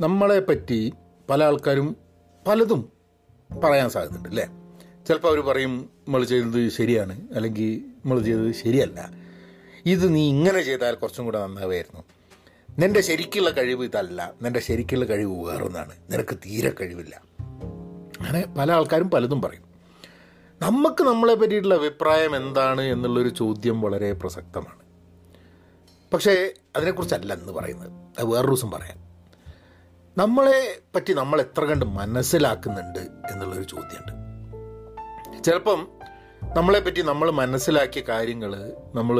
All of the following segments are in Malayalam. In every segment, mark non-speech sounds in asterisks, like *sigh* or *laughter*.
നമ്മളെ പറ്റി പല ആൾക്കാരും പലതും പറയാൻ സാധ്യതയുണ്ട് അല്ലേ? ചിലപ്പോൾ അവർ പറയും നമ്മൾ ചെയ്തത് ശരിയാണ് അല്ലെങ്കിൽ നമ്മൾ ചെയ്തത് ശരിയല്ല. ഇത് നീ ഇങ്ങനെ ചെയ്താൽ കുറച്ചും കൂടെ നന്നാവായിരുന്നു നിന്റെ ശരിക്കുള്ള കഴിവ് ഇതല്ല. നിന്റെ ശരിക്കുള്ള കഴിവ് വേറൊന്നാണ്. നിനക്ക് തീരെ കഴിവില്ല. അങ്ങനെ പല ആൾക്കാരും പലതും പറയും. നമുക്ക് നമ്മളെ പറ്റിയിട്ടുള്ള അഭിപ്രായം എന്താണ് എന്നുള്ളൊരു ചോദ്യം വളരെ പ്രസക്തമാണ്. പക്ഷേ അതിനെക്കുറിച്ചല്ല എന്ന് പറയുന്നത്. അത് വേറൊരു ദിവസം പറയാം. നമ്മളെ പറ്റി നമ്മൾ എത്ര കണ്ട് മനസ്സിലാക്കുന്നുണ്ട് എന്നുള്ളൊരു ചോദ്യമുണ്ട്. ചിലപ്പം നമ്മളെ പറ്റി നമ്മൾ മനസ്സിലാക്കിയ കാര്യങ്ങൾ നമ്മൾ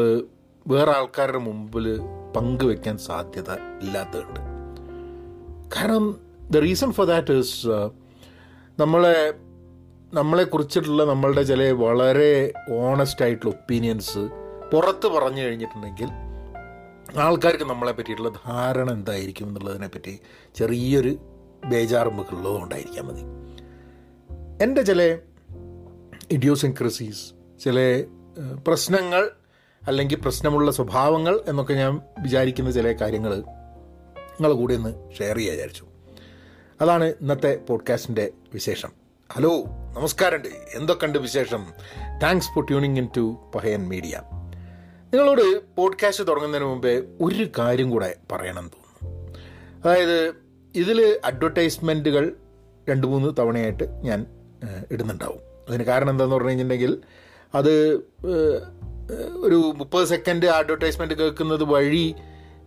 വേറെ ആൾക്കാരുടെ മുമ്പിൽ പങ്കുവെക്കാൻ സാധ്യത ഇല്ലാത്തതുണ്ട്. കാരണം the reason for that is നമ്മളെ നമ്മളെ കുറിച്ചിട്ടുള്ള നമ്മളുടെ ചില വളരെ ഓണസ്റ്റ് ആയിട്ടുള്ള ഒപ്പീനിയൻസ് പുറത്ത് പറഞ്ഞു കഴിഞ്ഞിട്ടുണ്ടെങ്കിൽ ആൾക്കാർക്ക് നമ്മളെ പറ്റിയിട്ടുള്ള ധാരണ എന്തായിരിക്കും എന്നുള്ളതിനെ പറ്റി ചെറിയൊരു ബേജാറുമ്പൊക്കെ ഉള്ളതുകൊണ്ടായിരിക്കാം മതി. എന്റെ ചില ഇഡിയോസിൻക്രസീസ് ചില പ്രശ്നങ്ങൾ അല്ലെങ്കിൽ പ്രശ്നമുള്ള സ്വഭാവങ്ങൾ എന്നൊക്കെ ഞാൻ വിചാരിക്കുന്ന ചില കാര്യങ്ങൾ നിങ്ങളെ കൂടെ ഒന്ന് ഷെയർ ചെയ്യാൻ വിചാരിച്ചു. അതാണ് ഇന്നത്തെ പോഡ്കാസ്റ്റിന്റെ വിശേഷം. ഹലോ നമസ്കാരമുണ്ട്. എന്തൊക്കെയുണ്ട് വിശേഷം? Thanks for tuning in to Pahayan media നിങ്ങളോട് പോഡ്കാസ്റ്റ് തുടങ്ങുന്നതിന് മുമ്പേ ഒരു കാര്യം കൂടെ പറയണമെന്ന് തോന്നുന്നു. അതായത് ഇതിൽ അഡ്വർടൈസ്മെന്റുകൾ രണ്ട് മൂന്ന് തവണയായിട്ട് ഞാൻ ഇടുന്നുണ്ടാവും. അതിന് കാരണം എന്താണെന്ന് പറഞ്ഞു കഴിഞ്ഞിട്ടുണ്ടെങ്കിൽ അത് ഒരു മുപ്പത് സെക്കൻഡ് അഡ്വർടൈസ്മെന്റ് കേൾക്കുന്നത് വഴി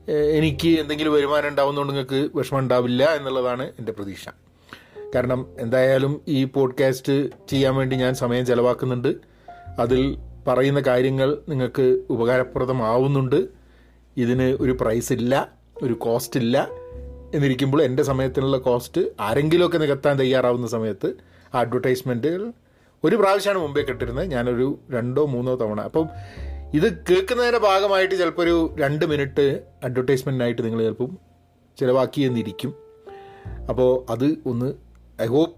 എനിക്ക് എന്തെങ്കിലും വരുമാനം ഉണ്ടാവുന്നതുകൊണ്ട് നിങ്ങൾക്ക് വിഷമം ഉണ്ടാവില്ല എന്നുള്ളതാണ് എന്റെ പ്രതീക്ഷ. കാരണം എന്തായാലും ഈ പോഡ്കാസ്റ്റ് ചെയ്യാൻ വേണ്ടി ഞാൻ സമയം ചിലവാക്കുന്നുണ്ട്. അതിൽ പറയുന്ന കാര്യങ്ങൾ നിങ്ങൾക്ക് ഉപകാരപ്രദമാവുന്നുണ്ട്. ഇതിന് ഒരു പ്രൈസ് ഇല്ല ഒരു കോസ്റ്റ് ഇല്ല. എന്നിരിക്കുമ്പോൾ എന്റെ സമയത്തിനുള്ള കോസ്റ്റ് ആരെങ്കിലുമൊക്കെ നികത്താൻ തയ്യാറാവുന്ന സമയത്ത് അഡ്വർടൈസ്മെന്റുകൾ ഒരു പ്രാവശ്യമാണ് മുമ്പേ കിട്ടിരുന്നത്. ഞാനൊരു രണ്ടോ മൂന്നോ തവണ. അപ്പം ഇത് കേൾക്കുന്നതിന്റെ ഭാഗമായിട്ട് ചിലപ്പോൾ ഒരു രണ്ട് മിനിറ്റ് അഡ്വർടൈസ്മെന്റിനായിട്ട് നിങ്ങൾ ചിലപ്പം ചിലവാക്കി എന്നിരിക്കും അപ്പോൾ അത് ഒന്ന് ഐ ഹോപ്പ്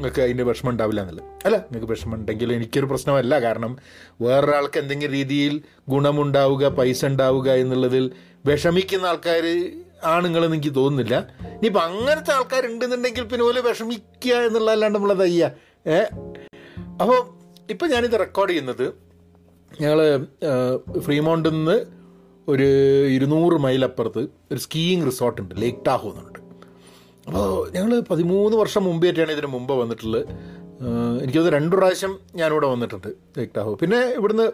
നിങ്ങൾക്ക് അതിന്റെ വിഷമം ഉണ്ടാവില്ല എന്നുള്ളത്. അല്ല നിങ്ങൾക്ക് വിഷമം ഉണ്ടെങ്കിൽ എനിക്കൊരു പ്രശ്നമല്ല. കാരണം വേറൊരാൾക്ക് എന്തെങ്കിലും രീതിയിൽ ഗുണമുണ്ടാവുക പൈസ ഉണ്ടാവുക എന്നുള്ളതിൽ വിഷമിക്കുന്ന ആൾക്കാർ ആണുങ്ങളെന്ന് എനിക്ക് തോന്നുന്നില്ല. ഇനിയിപ്പോൾ അങ്ങനത്തെ ആൾക്കാരുണ്ടെന്നുണ്ടെങ്കിൽ പിന്നെ പോലെ വിഷമിക്കുക എന്നുള്ളതല്ലാണ്ട് നമ്മളത് അയ്യ ഏ? അപ്പോൾ ഇപ്പം ഞാനിത് റെക്കോർഡ് ചെയ്യുന്നത് ഞങ്ങൾ ഫ്രീമൗണ്ടിൽ നിന്ന് ഒരു ഇരുന്നൂറ് മൈൽ അപ്പുറത്ത് ഒരു സ്കീയിങ് റിസോർട്ടുണ്ട് ലേക്ക് ടാഹോ എന്നുണ്ട് അപ്പോൾ ഞങ്ങൾ പതിമൂന്ന് വർഷം മുമ്പേറ്റാണ് ഇതിന് മുമ്പ് വന്നിട്ടുള്ളത്. എനിക്കത് രണ്ട് പ്രാവശ്യം ഞാനിവിടെ വന്നിട്ടുണ്ട് ലേക്ക് ടാഹോ പിന്നെ ഇവിടുന്ന്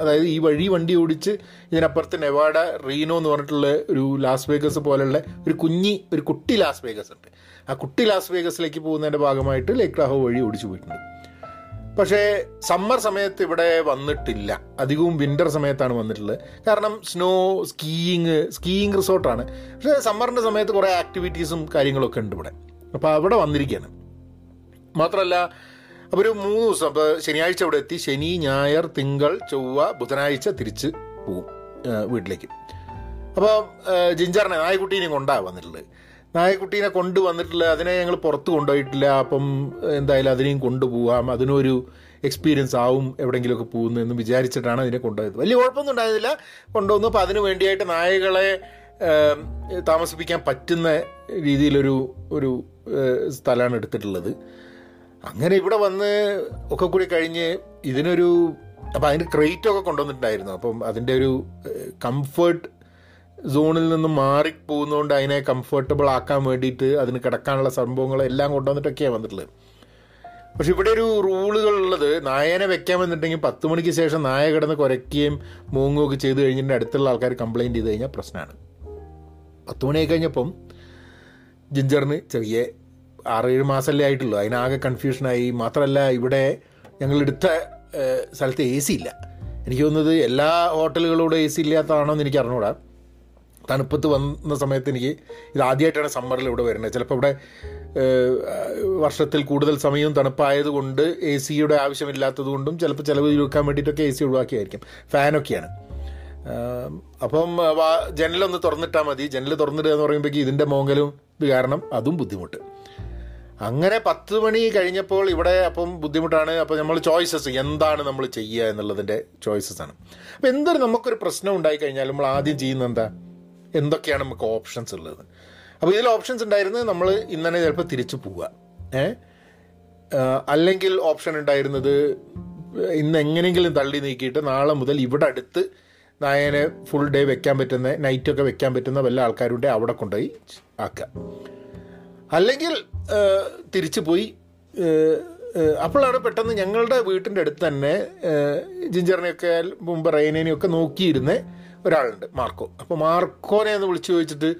അതായത് ഈ വഴി വണ്ടി ഓടിച്ച് ഇതിനപ്പുറത്ത് നെവാഡ റീനോ എന്ന് പറഞ്ഞിട്ടുള്ള ഒരു ലാസ് വേഗസ് പോലെയുള്ള ഒരു കുഞ്ഞി ഒരു കുട്ടി ലാസ് വേഗസ് ഉണ്ട്. ആ കുട്ടി ലാസ് വേഗസിലേക്ക് പോകുന്നതിന്റെ ഭാഗമായിട്ട് ലേക്ക് ടാഹോ വഴി ഓടിച്ചു പോയിട്ടുണ്ട്. പക്ഷേ സമ്മർ സമയത്ത് ഇവിടെ വന്നിട്ടില്ല. അധികവും വിന്റർ സമയത്താണ് വന്നിട്ടുള്ളത്. കാരണം സ്നോ സ്കീയിങ് സ്കീയിങ് റിസോർട്ടാണ് പക്ഷേ സമ്മറിന്റെ സമയത്ത് കുറേ ആക്ടിവിറ്റീസും കാര്യങ്ങളൊക്കെ ഉണ്ട് ഇവിടെ. അപ്പോൾ അവിടെ വന്നിരിക്കുകയാണ് മാത്രമല്ല അപ്പോൾ ഒരു മൂന്ന് ദിവസം അപ്പോൾ ശനിയാഴ്ച ഇവിടെ എത്തി. ശനി ഞായർ തിങ്കൾ ചൊവ്വ ബുധനാഴ്ച തിരിച്ച് പോവും വീട്ടിലേക്ക്. അപ്പോൾ ജിഞ്ചറിനെ നായക്കുട്ടീനെയും കൊണ്ടാണ് വന്നിട്ടുള്ളത്. നായക്കുട്ടീനെ കൊണ്ടുവന്നിട്ടില്ല അതിനെ ഞങ്ങൾ പുറത്ത് കൊണ്ടുപോയിട്ടില്ല അപ്പം എന്തായാലും അതിനെയും കൊണ്ടുപോകാം അതിനൊരു എക്സ്പീരിയൻസ് ആവും എവിടെയെങ്കിലുമൊക്കെ പോകുന്നു എന്ന് വിചാരിച്ചിട്ടാണ് അതിനെ കൊണ്ടുപോയത്. വലിയ കുഴപ്പമൊന്നും ഉണ്ടായിരുന്നില്ല. കൊണ്ടുവന്നു അപ്പോൾ അതിന് വേണ്ടിയായിട്ട് നായകളെ താമസിപ്പിക്കാൻ പറ്റുന്ന രീതിയിലൊരു ഒരു സ്ഥലമാണ് എടുത്തിട്ടുള്ളത്. അങ്ങനെ ഇവിടെ വന്ന് ഒക്കെ കൂടി കഴിഞ്ഞ് ഇതിനൊരു അപ്പം അതിന് ക്രേറ്റൊക്കെ കൊണ്ടുവന്നിട്ടുണ്ടായിരുന്നു. അപ്പം അതിന്റെ ഒരു കംഫർട്ട് സോണിൽ നിന്ന് മാറി പോകുന്നതുകൊണ്ട് അതിനെ കംഫർട്ടബിൾ ആക്കാൻ വേണ്ടിയിട്ട് അതിന് കിടക്കാനുള്ള സംഭവങ്ങൾ എല്ലാം കൊണ്ടുവന്നിട്ടൊക്കെയാണ് വന്നിട്ടുള്ളത്. പക്ഷെ ഇവിടെ ഒരു റൂളുകൾ ഉള്ളത് നായനെ വെക്കാൻ വന്നിട്ടുണ്ടെങ്കിൽ പത്ത് മണിക്ക് ശേഷം നായ കിടന്ന് കുരയ്ക്കുകയും മൂങ്ങുകയൊക്കെ ചെയ്ത് കഴിഞ്ഞിട്ട് അടുത്തുള്ള ആൾക്കാർ കംപ്ലൈന്റ് ചെയ്ത് കഴിഞ്ഞാൽ പ്രശ്നമാണ്. പത്ത് മണിയായി കഴിഞ്ഞപ്പം ജിഞ്ചറിന് ചെറിയ ആറേഴ് മാസമല്ലേ ആയിട്ടുള്ളൂ. അതിനാകെ കൺഫ്യൂഷനായി മാത്രമല്ല ഇവിടെ ഞങ്ങളെടുത്ത സ്ഥലത്ത് എ സി ഇല്ല. എനിക്ക് തോന്നുന്നത് എല്ലാ ഹോട്ടലുകളോടും എ സി ഇല്ലാത്തതാണോ എന്ന് എനിക്ക് അറിഞ്ഞൂടാ. തണുപ്പത്ത് വന്ന സമയത്ത് എനിക്ക് ഇത് ആദ്യമായിട്ടാണ് സമ്മറിൽ ഇവിടെ വരുന്നത്. ചിലപ്പോൾ ഇവിടെ വർഷത്തിൽ കൂടുതൽ സമയവും തണുപ്പായതുകൊണ്ട് എ സിയുടെ ആവശ്യമില്ലാത്തത് കൊണ്ടും ചിലപ്പോൾ ചിലവ് ചുരുക്കാൻ വേണ്ടിയിട്ടൊക്കെ എ സി ഒഴിവാക്കിയായിരിക്കും. ഫാനൊക്കെയാണ്. അപ്പം ജനലൊന്ന് തുറന്നിട്ടാൽ മതി. ജനൽ തുറന്നിടുക എന്ന് പറയുമ്പോഴേക്കും ഇതിന്റെ മോങ്ങലും ഇത് കാരണം അതും ബുദ്ധിമുട്ട്. അങ്ങനെ പത്ത് മണി കഴിഞ്ഞപ്പോൾ ഇവിടെ അപ്പം ബുദ്ധിമുട്ടാണ്. അപ്പോൾ നമ്മൾ ചോയ്സസ് എന്താണ് നമ്മൾ ചെയ്യുക എന്നുള്ളതിന്റെ ചോയ്സസ് ആണ്. അപ്പോൾ എന്തൊരു നമുക്കൊരു പ്രശ്നം ഉണ്ടായി കഴിഞ്ഞാൽ നമ്മൾ ആദ്യം ചെയ്യുന്നത് എന്താ? എന്തൊക്കെയാണ് നമുക്ക് ഓപ്ഷൻസ് ഉള്ളത്? അപ്പോൾ ഇതിൽ ഓപ്ഷൻസ് ഉണ്ടായിരുന്നത് നമ്മൾ ഇന്ന് തന്നെ ചിലപ്പോൾ തിരിച്ചു പോവുക. ഏ? അല്ലെങ്കിൽ ഓപ്ഷൻ ഉണ്ടായിരുന്നത് ഇന്ന് എങ്ങനെയെങ്കിലും തള്ളി നീക്കിയിട്ട് നാളെ മുതൽ ഇവിടെ അടുത്ത് നായനെ ഫുൾ ഡേ വെക്കാൻ പറ്റുന്ന നൈറ്റൊക്കെ വെക്കാൻ പറ്റുന്ന വല്ല ആൾക്കാരുണ്ടെ അവിടെ കൊണ്ടുപോയി ആക്കുക. അല്ലെങ്കിൽ തിരിച്ചു പോയി അപ്പോഴാണ് പെട്ടെന്ന് ഞങ്ങളുടെ വീട്ടിന്റെ അടുത്ത് തന്നെ ജിഞ്ചറിനെയൊക്കെ മുമ്പ് റൈനേനെയൊക്കെ നോക്കിയിരുന്ന ഒരാളുണ്ട് മാർക്കോ. അപ്പോൾ മാർക്കോനെ ഒന്ന് വിളിച്ചു ചോദിച്ചിട്ട്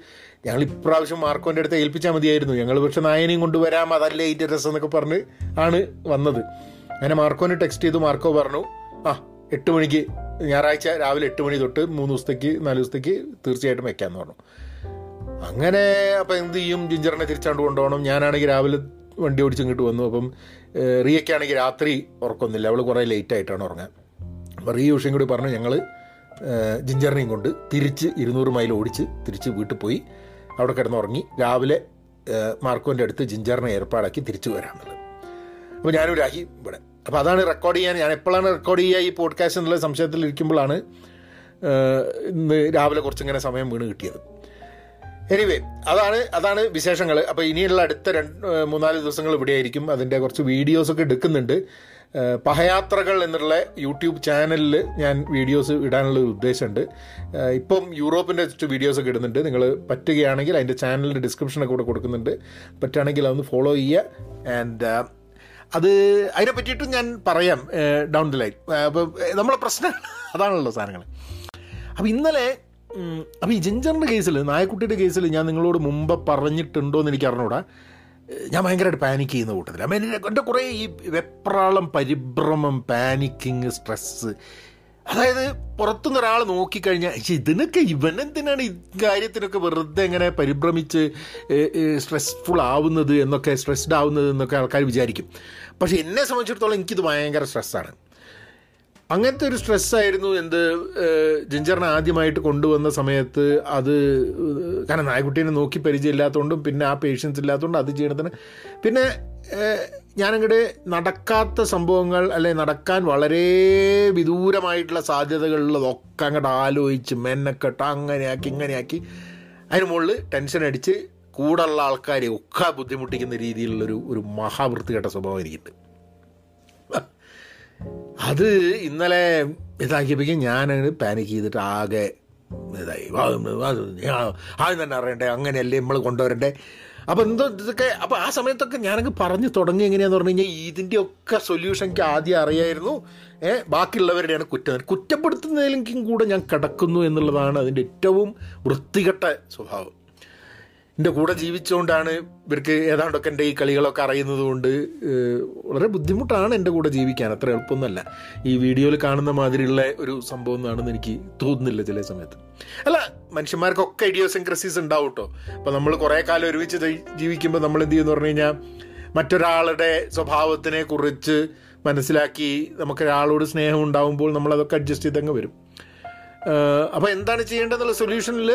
ഞങ്ങൾ ഇപ്രാവശ്യം മാർക്കോന്റെ അടുത്ത് ഏൽപ്പിച്ചാൽ മതിയായിരുന്നു. ഞങ്ങൾ പക്ഷെ നായനെയും കൊണ്ടുവരാം അതല്ലേ ഏറ്റ രസം എന്നൊക്കെ പറഞ്ഞ് ആണ് വന്നത്. അങ്ങനെ മാർക്കോനെ ടെക്സ്റ്റ് ചെയ്തു മാർക്കോ പറഞ്ഞു ആ എട്ട് മണിക്ക് ഞായറാഴ്ച രാവിലെ എട്ട് മണി തൊട്ട് മൂന്ന് ദിവസത്തേക്ക് നാല് ദിവസത്തേക്ക് തീർച്ചയായിട്ടും വയ്ക്കാമെന്ന് പറഞ്ഞു. അങ്ങനെ അപ്പം എന്ത് ചെയ്യും? ജിഞ്ചറിനെ തിരിച്ചാണ്ട് കൊണ്ടുപോകണം. ഞാനാണെങ്കിൽ രാവിലെ വണ്ടി ഓടിച്ച് ഇങ്ങോട്ട് വന്നു. അപ്പം റിയൊക്കെ ആണെങ്കിൽ രാത്രി ഉറക്കൊന്നുമില്ല അവൾ കുറേ ലേറ്റ് ആയിട്ടാണ് ഉറങ്ങാൻ. അപ്പോൾ റീ ഉഷയും കൂടി പറഞ്ഞു ഞങ്ങൾ ജിഞ്ചറിനെയും കൊണ്ട് തിരിച്ച് ഇരുന്നൂറ് മൈൽ ഓടിച്ച് തിരിച്ച് വീട്ടിൽ പോയി. അവിടെ കിടന്നുറങ്ങി. രാവിലെ മാർക്കോന്റെ അടുത്ത് ജിഞ്ചറിനെ ഏർപ്പാടാക്കി തിരിച്ചു വരാമെന്നുള്ളത് അപ്പോൾ ഞാനും രാഹി ഇവിടെ. അപ്പോൾ അതാണ് റെക്കോർഡ് ചെയ്യാൻ. ഞാൻ എപ്പോഴാണ് റെക്കോർഡ് ചെയ്യുക ഈ പോഡ്കാസ്റ്റ് എന്നുള്ള സംശയത്തിൽ ഇരിക്കുമ്പോഴാണ് ഇന്ന് രാവിലെ കുറച്ചിങ്ങനെ സമയം വീണ് കിട്ടിയത്. എനിവേ അതാണ് അതാണ് വിശേഷങ്ങൾ അപ്പോൾ ഇനിയുള്ള അടുത്ത രണ്ട് മൂന്നാൽ ദിവസങ്ങൾ ഇവിടെ ആയിരിക്കും അതിന്റെ കുറച്ച് വീഡിയോസൊക്കെ എടുക്കുന്നുണ്ട്. പഹയാത്രകൾ എന്നുള്ള യൂട്യൂബ് ചാനലിൽ ഞാൻ വീഡിയോസ് ഇടാനുള്ള ഉദ്ദേശമുണ്ട്. ഇപ്പം യൂറോപ്പിന്റെ വീഡിയോസൊക്കെ ഇടുന്നുണ്ട്. നിങ്ങൾ പറ്റുകയാണെങ്കിൽ അതിന്റെ ചാനലിന്റെ ഡിസ്ക്രിപ്ഷനൊക്കെ കൂടെ കൊടുക്കുന്നുണ്ട്. പറ്റുകയാണെങ്കിൽ അതൊന്ന് ഫോളോ ചെയ്യുക ആൻഡ് അത് അതിനെ പറ്റിയിട്ടും ഞാൻ പറയാം ഡൗൺ ദി ലൈൻ അപ്പോൾ നമ്മളെ പ്രശ്നം *laughs* അതാണല്ലോ സാധനങ്ങൾ അപ്പോൾ ഇന്നലെ അപ്പോൾ ഈ ജിഞ്ചറിന്റെ കേസിൽ നായക്കുട്ടിയുടെ കേസിൽ ഞാൻ നിങ്ങളോട് മുമ്പ് പറഞ്ഞിട്ടുണ്ടോ എന്ന് എനിക്ക് അറിഞ്ഞൂടാ. ഞാൻ ഭയങ്കരമായിട്ട് പാനിക് ചെയ്യുന്ന കൂട്ടത്തിൽ അപ്പം എന്റെ കുറേ ഈ വെപ്രാളം പരിഭ്രമം പാനിക്കിങ് സ്ട്രെസ്സ് അതായത് പുറത്തുനിന്ന് ഒരാൾ നോക്കിക്കഴിഞ്ഞാൽ പക്ഷേ ഇതിനൊക്കെ ഇവനെന്തിനാണ് ഈ കാര്യത്തിനൊക്കെ വെറുതെ ഇങ്ങനെ പരിഭ്രമിച്ച് സ്ട്രെസ്ഫുൾ ആവുന്നത് എന്നൊക്കെ സ്ട്രെസ്ഡ് ആവുന്നത് എന്നൊക്കെ ആൾക്കാർ വിചാരിക്കും. പക്ഷേ എന്നെ സംബന്ധിച്ചിടത്തോളം എനിക്കിത് ഭയങ്കര സ്ട്രെസ്സാണ് അങ്ങനത്തെ ഒരു സ്ട്രെസ്സായിരുന്നു എന്ത് ജിഞ്ചറിനെ ആദ്യമായിട്ട് കൊണ്ടുവന്ന സമയത്ത് അത് കാരണം നായ്ക്കുട്ടീനെ നോക്കി പരിചയമില്ലാത്തതുകൊണ്ടും പിന്നെ ആ പേഷ്യൻസ് ഇല്ലാത്തതുകൊണ്ടും അത് ചെയ്യണത്തിന് പിന്നെ ഞാനങ്ങോട്ട് നടക്കാത്ത സംഭവങ്ങൾ അല്ലെ നടക്കാൻ വളരെ വിദൂരമായിട്ടുള്ള സാധ്യതകളുള്ളതൊക്കെ അങ്ങോട്ട് ആലോചിച്ച് മെനക്കെട്ട് അങ്ങനെയാക്കി ഇങ്ങനെയാക്കി. അതിന് മുകളിൽ ടെൻഷൻ അടിച്ച് കൂടെയുള്ള ആൾക്കാരെ ഒക്കെ ബുദ്ധിമുട്ടിക്കുന്ന രീതിയിലുള്ളൊരു ഒരു മഹാവൃത്തികെട്ട സ്വഭാവം എനിക്കുണ്ട്. അത് ഇന്നലെ ഇതാക്കിയപ്പോഴേക്കും ഞാനങ്ങ് പാനിക് ചെയ്തിട്ട് ആകെ ഇതായി. ആദ്യം തന്നെ അറിയണ്ടേ അങ്ങനെയല്ലേ നമ്മൾ കൊണ്ടുവരണ്ടേ? അപ്പോൾ എന്തോ ഇതൊക്കെ അപ്പോൾ ആ സമയത്തൊക്കെ ഞാനങ്ങ് പറഞ്ഞു തുടങ്ങി എങ്ങനെയാന്ന് പറഞ്ഞു കഴിഞ്ഞാൽ ഇതിന്റെയൊക്കെ സൊല്യൂഷൻ എനിക്ക് ആദ്യം അറിയായിരുന്നു. ഏ ബാക്കിയുള്ളവരുടെയാണ് കുറ്റം. കുറ്റപ്പെടുത്തുന്നതിലെങ്കിലും കൂടെ ഞാൻ കിടക്കുന്നു എന്നുള്ളതാണ് അതിന്റെ ഏറ്റവും വൃത്തികെട്ട സ്വഭാവം. എന്റെ കൂടെ ജീവിച്ചുകൊണ്ടാണ് ഇവർക്ക് ഏതാണ്ടൊക്കെ എന്റെ ഈ കളികളൊക്കെ അറിയുന്നത് കൊണ്ട് വളരെ ബുദ്ധിമുട്ടാണ് എന്റെ കൂടെ ജീവിക്കാൻ. അത്ര എളുപ്പമൊന്നുമല്ല. ഈ വീഡിയോയിൽ കാണുന്ന മാതിരിയുള്ള ഒരു സംഭവം എന്നാണെന്ന് എനിക്ക് തോന്നുന്നില്ല ചില സമയത്ത്. അല്ല മനുഷ്യന്മാർക്കൊക്കെ ഐഡിയോസിൻക്രസീസ് ഉണ്ടാവും കേട്ടോ അപ്പം നമ്മൾ കുറേ കാലം ഒരുമിച്ച് ജീവിക്കുമ്പോൾ നമ്മൾ എന്ത് ചെയ്യുമെന്ന് പറഞ്ഞു കഴിഞ്ഞാൽ മറ്റൊരാളുടെ സ്വഭാവത്തിനെ കുറിച്ച് മനസ്സിലാക്കി നമുക്ക് ഒരാളോട് സ്നേഹം ഉണ്ടാവുമ്പോൾ നമ്മളതൊക്കെ അഡ്ജസ്റ്റ് ചെയ്തങ്ങ് വരും. അപ്പോൾ എന്താണ് ചെയ്യേണ്ടതെന്നുള്ള സൊല്യൂഷനിൽ